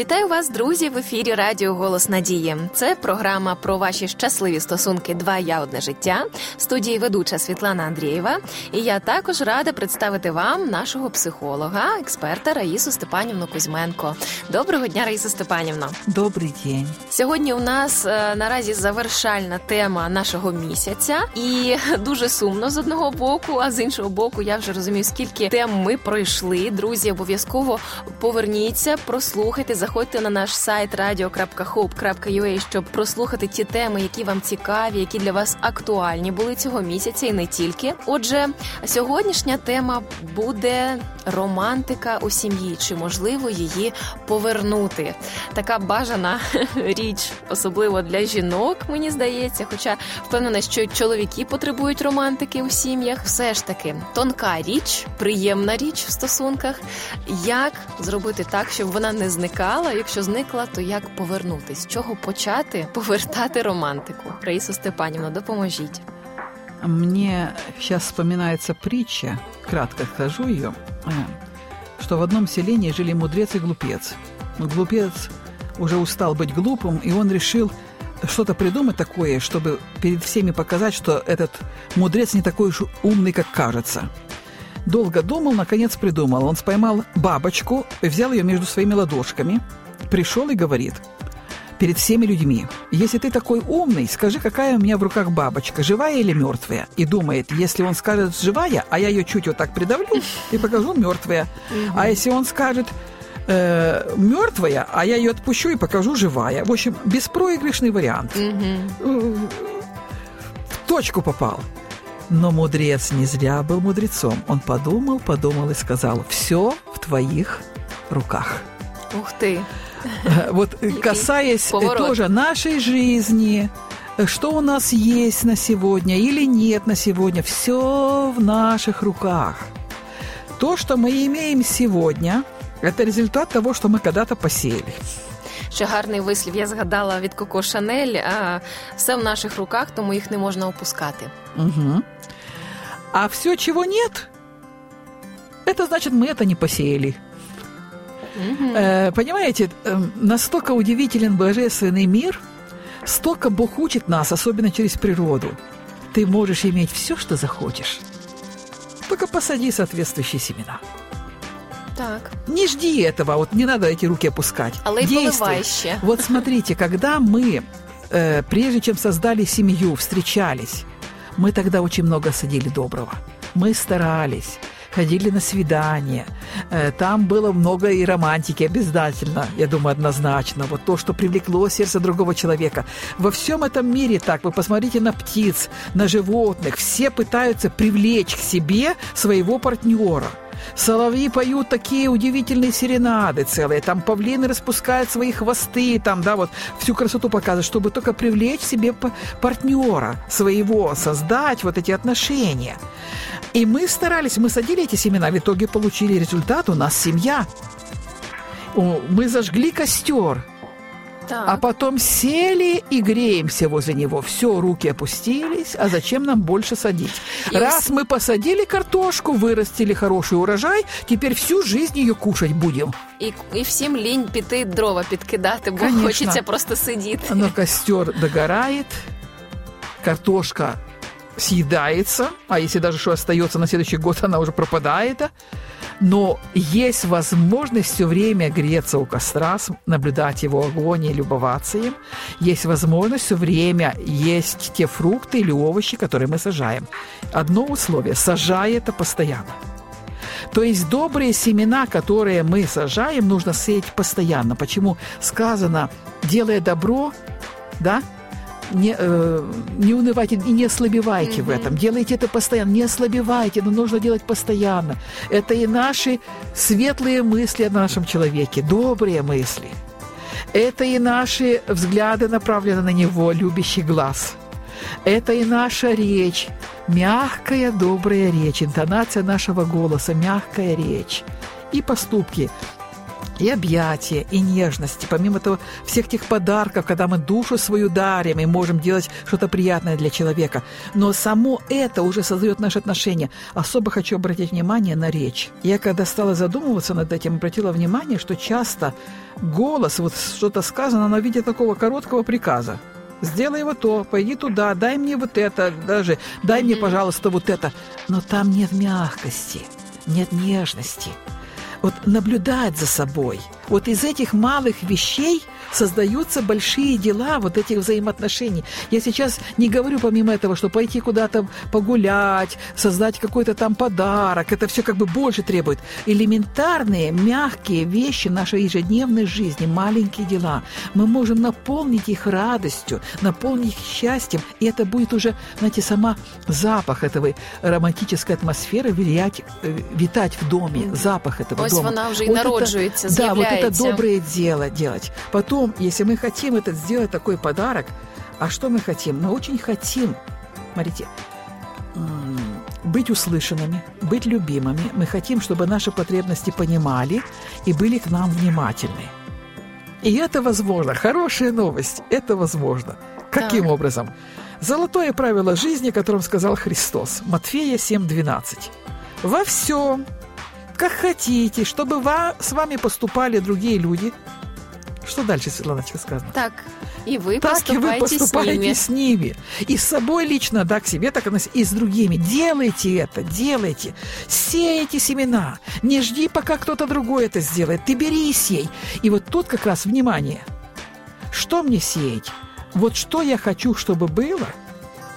Вітаю вас, друзі, в ефірі Радіо Голос Надії. Це програма про ваші щасливі стосунки. Два я одне життя. В студії ведуча Світлана Андрієва. І я також рада представити вам нашого психолога, експерта Раїсу Степанівну Кузьменко. Доброго дня, Раїса Степанівна. Добрий день. Сьогодні у нас е, наразі завершальна тема нашого місяця, і дуже сумно з одного боку, а з іншого боку, я вже розумію, скільки тем ми пройшли. Друзі, обов'язково поверніться, прослухайте заходьте на наш сайт radio.hope.ua, щоб прослухати ті теми, які вам цікаві, які для вас актуальні були цього місяця, і не тільки. Отже, сьогоднішня тема буде романтика у сім'ї, чи можливо її повернути. Така бажана річ, особливо для жінок, мені здається. Хоча впевнена, що чоловіки потребують романтики у сім'ях, все ж таки тонка річ, приємна річ в стосунках. Як зробити так, щоб вона не зникала? зникала. Якщо зникла, то як повернутись? З чого почати повертати романтику? Раїса Степанівна, допоможіть. Мне сейчас вспоминается притча, кратко скажу ее, э, что в одном селении жили мудрец и глупец. Глупец уже устал быть глупым, и он решил что-то придумать такое, чтобы перед всеми показать, что этот мудрец не такой уж умный, как кажется. Долго думал, наконец придумал. Он споймал бабочку взял ее между своими ладошками, пришел и говорит перед всеми людьми, если ты такой умный, скажи, какая у меня в руках бабочка, живая или мертвая? И думает, если он скажет живая, а я ее чуть вот так придавлю и покажу мертвая. А если он скажет э, мертвая, а я ее отпущу и покажу живая. В общем, беспроигрышный вариант. В точку попал. Но мудрец не зря был мудрецом. Он подумал, подумал и сказал, все в твоих руках. Ух ты! Вот касаясь Поворот. тоже нашей жизни, что у нас есть на сегодня или нет на сегодня, все в наших руках. То, что мы имеем сегодня, это результат того, что мы когда-то посеяли Ще гарний вислів. Я згадала від Коко Шанель. А все в наших руках, тому їх не можна опускати. Угу. А все, чего нет, это значит, мы это не посеяли. Угу. Э, понимаете, э, настолько удивителен божественный мир, столько Бог учит нас, особенно через природу. Ты можешь иметь все, что захочешь. Только посади соответствующие семена. Так. Не жди этого, вот не надо эти руки опускать. Але Действуй. Вот смотрите, когда мы, э, прежде чем создали семью, встречались, мы тогда очень много садили доброго. Мы старались ходили на свидания. Э, там было много и романтики обязательно, я думаю, однозначно. Вот то, что привлекло сердце другого человека. Во всем этом мире так. Вы посмотрите на птиц, на животных. Все пытаются привлечь к себе своего партнера. Соловьи поют такие удивительные серенады целые. Там павлины распускают свои хвосты, там, да, вот всю красоту показывают, чтобы только привлечь себе партнера своего, создать вот эти отношения. И мы старались, мы садили эти семена, в итоге получили результат, у нас семья. Мы зажгли костер, так. А потом сели и греемся возле него. Все, руки опустились. А зачем нам больше садить? И Раз мы посадили картошку, вырастили хороший урожай, теперь всю жизнь ее кушать будем. І, і всім лінь піти дрова підкидати, бо Конечно. хочеться просто сидіти. Но костер догорает, картошка съедается, а если даже что остается на следующий год, она уже пропадает но есть возможность все время греться у костра, наблюдать его огонь и любоваться им. Есть возможность все время есть те фрукты или овощи, которые мы сажаем. Одно условие – сажай это постоянно. То есть добрые семена, которые мы сажаем, нужно сеять постоянно. Почему сказано, делая добро, да, не, э, не унывайте и не ослабевайте mm-hmm. в этом. Делайте это постоянно. Не ослабевайте, но нужно делать постоянно. Это и наши светлые мысли о нашем человеке, добрые мысли. Это и наши взгляды направлены на него, любящий глаз. Это и наша речь, мягкая, добрая речь, интонация нашего голоса, мягкая речь. И поступки. И объятия, и нежности. Помимо того, всех тех подарков, когда мы душу свою дарим и можем делать что-то приятное для человека. Но само это уже создает наши отношения. Особо хочу обратить внимание на речь. Я когда стала задумываться над этим, обратила внимание, что часто голос, вот что-то сказано на виде такого короткого приказа. Сделай вот то, пойди туда, дай мне вот это, даже дай мне, пожалуйста, вот это. Но там нет мягкости, нет нежности вот наблюдать за собой. Вот из этих малых вещей создаются большие дела вот этих взаимоотношений. Я сейчас не говорю помимо этого, что пойти куда-то погулять, создать какой-то там подарок, это все как бы больше требует. Элементарные, мягкие вещи нашей ежедневной жизни, маленькие дела. Мы можем наполнить их радостью, наполнить их счастьем, и это будет уже, знаете, сама запах этого романтической атмосферы влиять, э, витать в доме, запах этого Ось дома. вона вже і Вот народжується, это, Да, вот это з'являється. доброе дело делать. Потом, если мы хотим этот сделать такой подарок, а что мы хотим? Мы очень хотим, смотрите, быть услышанными, быть любимыми. Мы хотим, чтобы наши потребности понимали и были к нам внимательны. И это возможно. Хорошая новость. Это возможно. Каким Так. образом? Золотое правило жизни, о котором сказал Христос. Матфея 7:12. Во всем, как хотите, чтобы ва- с вами поступали другие люди. Что дальше, Светланочка, сказано? Так, і ви Так и вы поступайте поступаете ними. с ними. И с собой лично, да, к себе, так и и с другими. Делайте это, делайте. Сейте семена. Не жди, пока кто-то другой это сделает. Ты бери и сей. И вот тут как раз внимание. Что мне сеять? Вот что я хочу, чтобы было,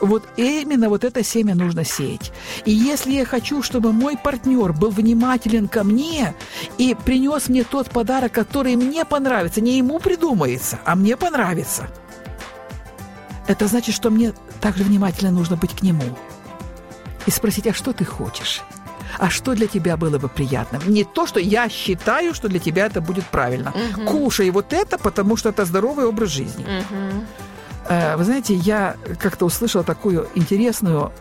вот именно вот это семя нужно сеять. И если я хочу, чтобы мой партнер был внимателен ко мне и принес мне тот подарок, который мне понравится, не ему придумается, а мне понравится, это значит, что мне также внимательно нужно быть к нему и спросить, а что ты хочешь? А что для тебя было бы приятно? Не то, что я считаю, что для тебя это будет правильно. Кушай вот это, потому что это здоровый образ жизни. Мгм. Э, Вы знаете, я как-то услышала такую интересную,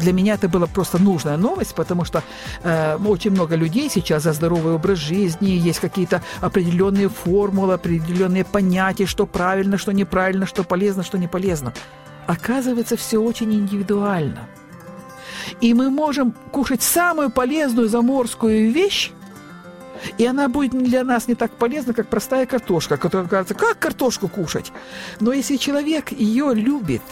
для меня это была просто нужная новость, потому что э, очень много людей сейчас за здоровый образ жизни, есть какие-то определенные формулы, определенные понятия, что правильно, что неправильно, что полезно, что не полезно. Оказывается, все очень индивидуально. И мы можем кушать самую полезную заморскую вещь, и она будет для нас не так полезна, как простая картошка, которая кажется, как картошку кушать? Но если человек ее любит,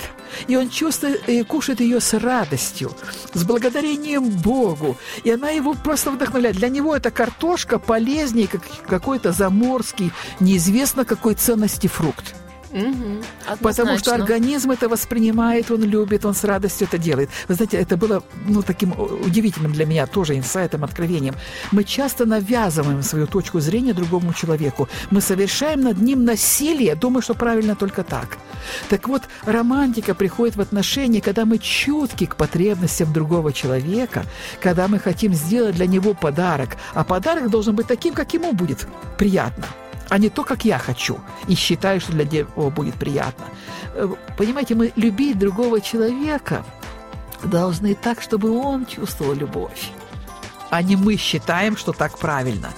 и он чувствует, и кушает ее с радостью, с благодарением Богу, и она его просто вдохновляет. Для него эта картошка полезнее, как какой-то заморский, неизвестно какой ценности фрукт. Мгм. Потому что организм это воспринимает, он любит, он с радостью это делает. Вы знаете, это было ну, таким удивительным для меня тоже инсайтом, откровением. Мы часто навязываем свою точку зрения другому человеку. Мы совершаем над ним насилие, думая, что правильно только так. Так вот, романтика приходит в отношения, когда мы чутки к потребностям другого человека, когда мы хотим сделать для него подарок, а подарок должен быть таким, как ему будет приятно а не то, как я хочу, и считаю, что для него будет приятно. Э, Понимаете, мы любить другого человека должны так, чтобы он чувствовал любовь, а не мы считаем, что так правильно.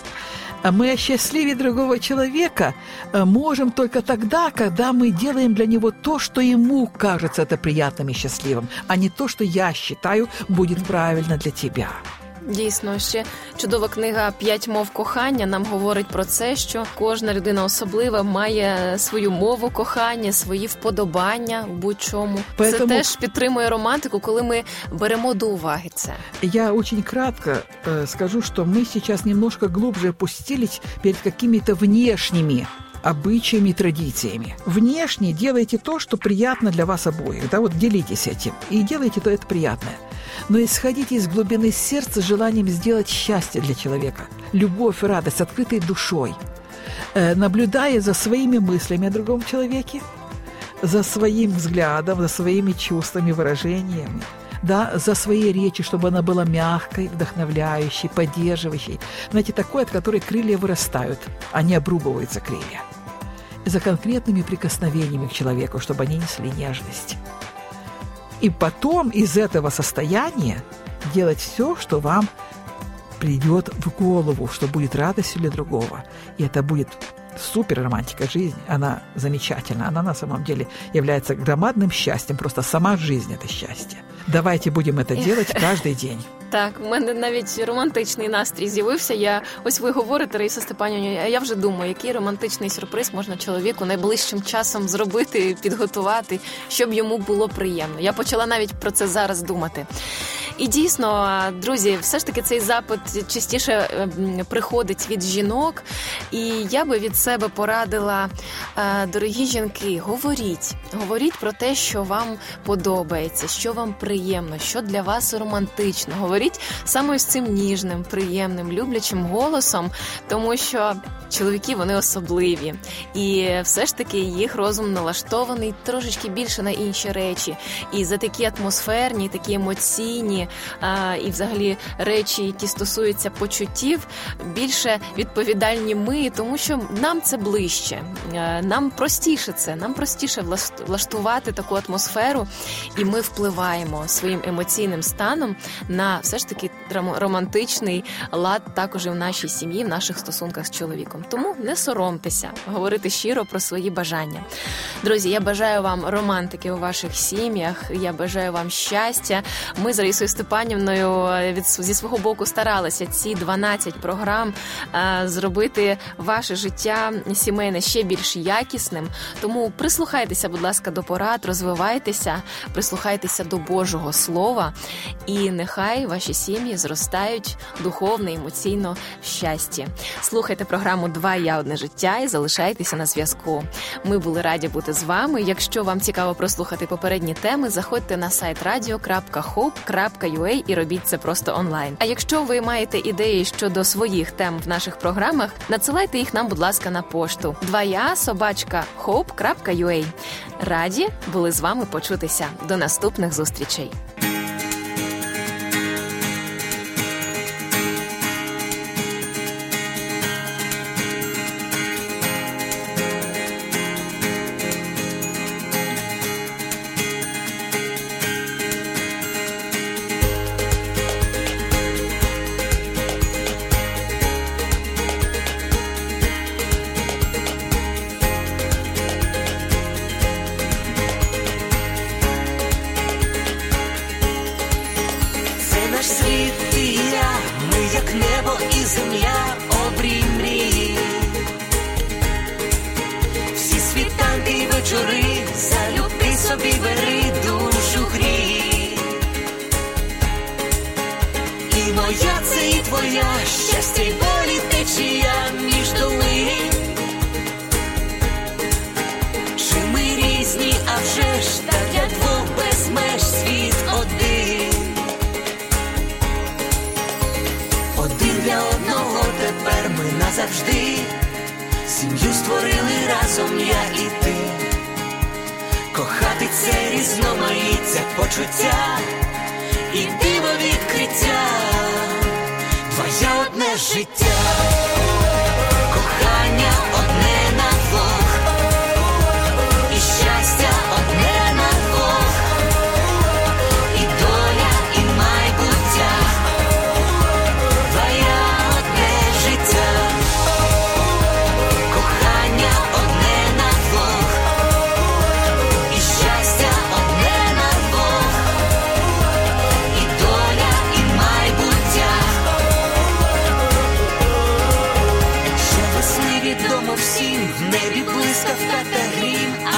А мы осчастливить другого человека э, можем только тогда, когда мы делаем для него то, что ему кажется это приятным и счастливым, а не то, что я считаю будет правильно для тебя. Дійсно, ще чудова книга П'ять мов кохання нам говорить про це, що кожна людина особлива має свою мову кохання, свої вподобання в будь-чому. Це Поэтому- теж підтримує романтику, коли ми беремо до уваги це. Я очень кратко э, скажу, что мы сейчас немножко глубже опустились перед какими-то внешними обычаями и традициями. Внешне делайте то, что приятно для вас обоих. Да, вот делитесь этим. И делайте то это приятное. Но исходите из глубины сердца желанием сделать счастье для человека. Любовь, радость, открытой душой. Э, наблюдая за своими мыслями о другом человеке, за своим взглядом, за своими чувствами, выражениями, да, за своей речи, чтобы она была мягкой, вдохновляющей, поддерживающей. Знаете, такой, от которой крылья вырастают, а не обрубываются крылья. За конкретными прикосновениями к человеку, чтобы они несли нежность. И потом из этого состояния делать все, что вам придет в голову, что будет радостью для другого, и это будет супер романтика жизни, она замечательна, она на самом деле является громадным счастьем, просто сама жизнь это счастье. Давайте будем это делать каждый день. Так, в мене навіть романтичний настрій з'явився. Я ось ви говорите, Раїса Степанівна, а я вже думаю, який романтичний сюрприз можна чоловіку найближчим часом зробити, підготувати, щоб йому було приємно. Я почала навіть про це зараз думати. І дійсно, друзі, все ж таки цей запит частіше ем, приходить від жінок, і я би від себе порадила, е, дорогі жінки, говоріть, говоріть про те, що вам подобається, що вам приємно, що для вас романтично. Говоріть саме з цим ніжним, приємним, люблячим голосом, тому що чоловіки вони особливі, і все ж таки їх розум налаштований трошечки більше на інші речі. І за такі атмосферні, такі емоційні а, і, взагалі, речі, які стосуються почуттів, більше відповідальні ми, тому що нам це ближче, нам простіше це, нам простіше влаштувати таку атмосферу, і ми впливаємо своїм емоційним станом на все ж таки романтичний лад також і в нашій сім'ї, в наших стосунках з чоловіком. Тому не соромтеся говорити щиро про свої бажання. Друзі, я бажаю вам романтики у ваших сім'ях. Я бажаю вам щастя. Ми з Раїсою Степанівною від зі свого боку старалися ці 12 програм е, зробити ваше життя сімейне ще більш якісним. Тому прислухайтеся, будь ласка, до порад, розвивайтеся, прислухайтеся до Божого Слова, і нехай ваші сім'ї зростають духовно, емоційно в щасті. Слухайте програму Два я одне життя і залишайтеся на зв'язку. Ми були раді бути з вами. Якщо вам цікаво прослухати попередні теми, заходьте на сайт radio.hope.ua і робіть це просто онлайн. А якщо ви маєте ідеї щодо своїх тем в наших програмах, надсилайте їх нам, будь ласка, на пошту. Два я собачка hope.ua. Раді були з вами почутися. До наступних зустрічей. Я щастя й болі течія між думи, Чи ми різні, а вже ж так для двох без меж світ один. Один для одного тепер ми назавжди. Сім'ю створили разом я і ти, кохати це різноманіття почуття і диво відкриття. Твоє одне життя, кохання одне Risco até rima.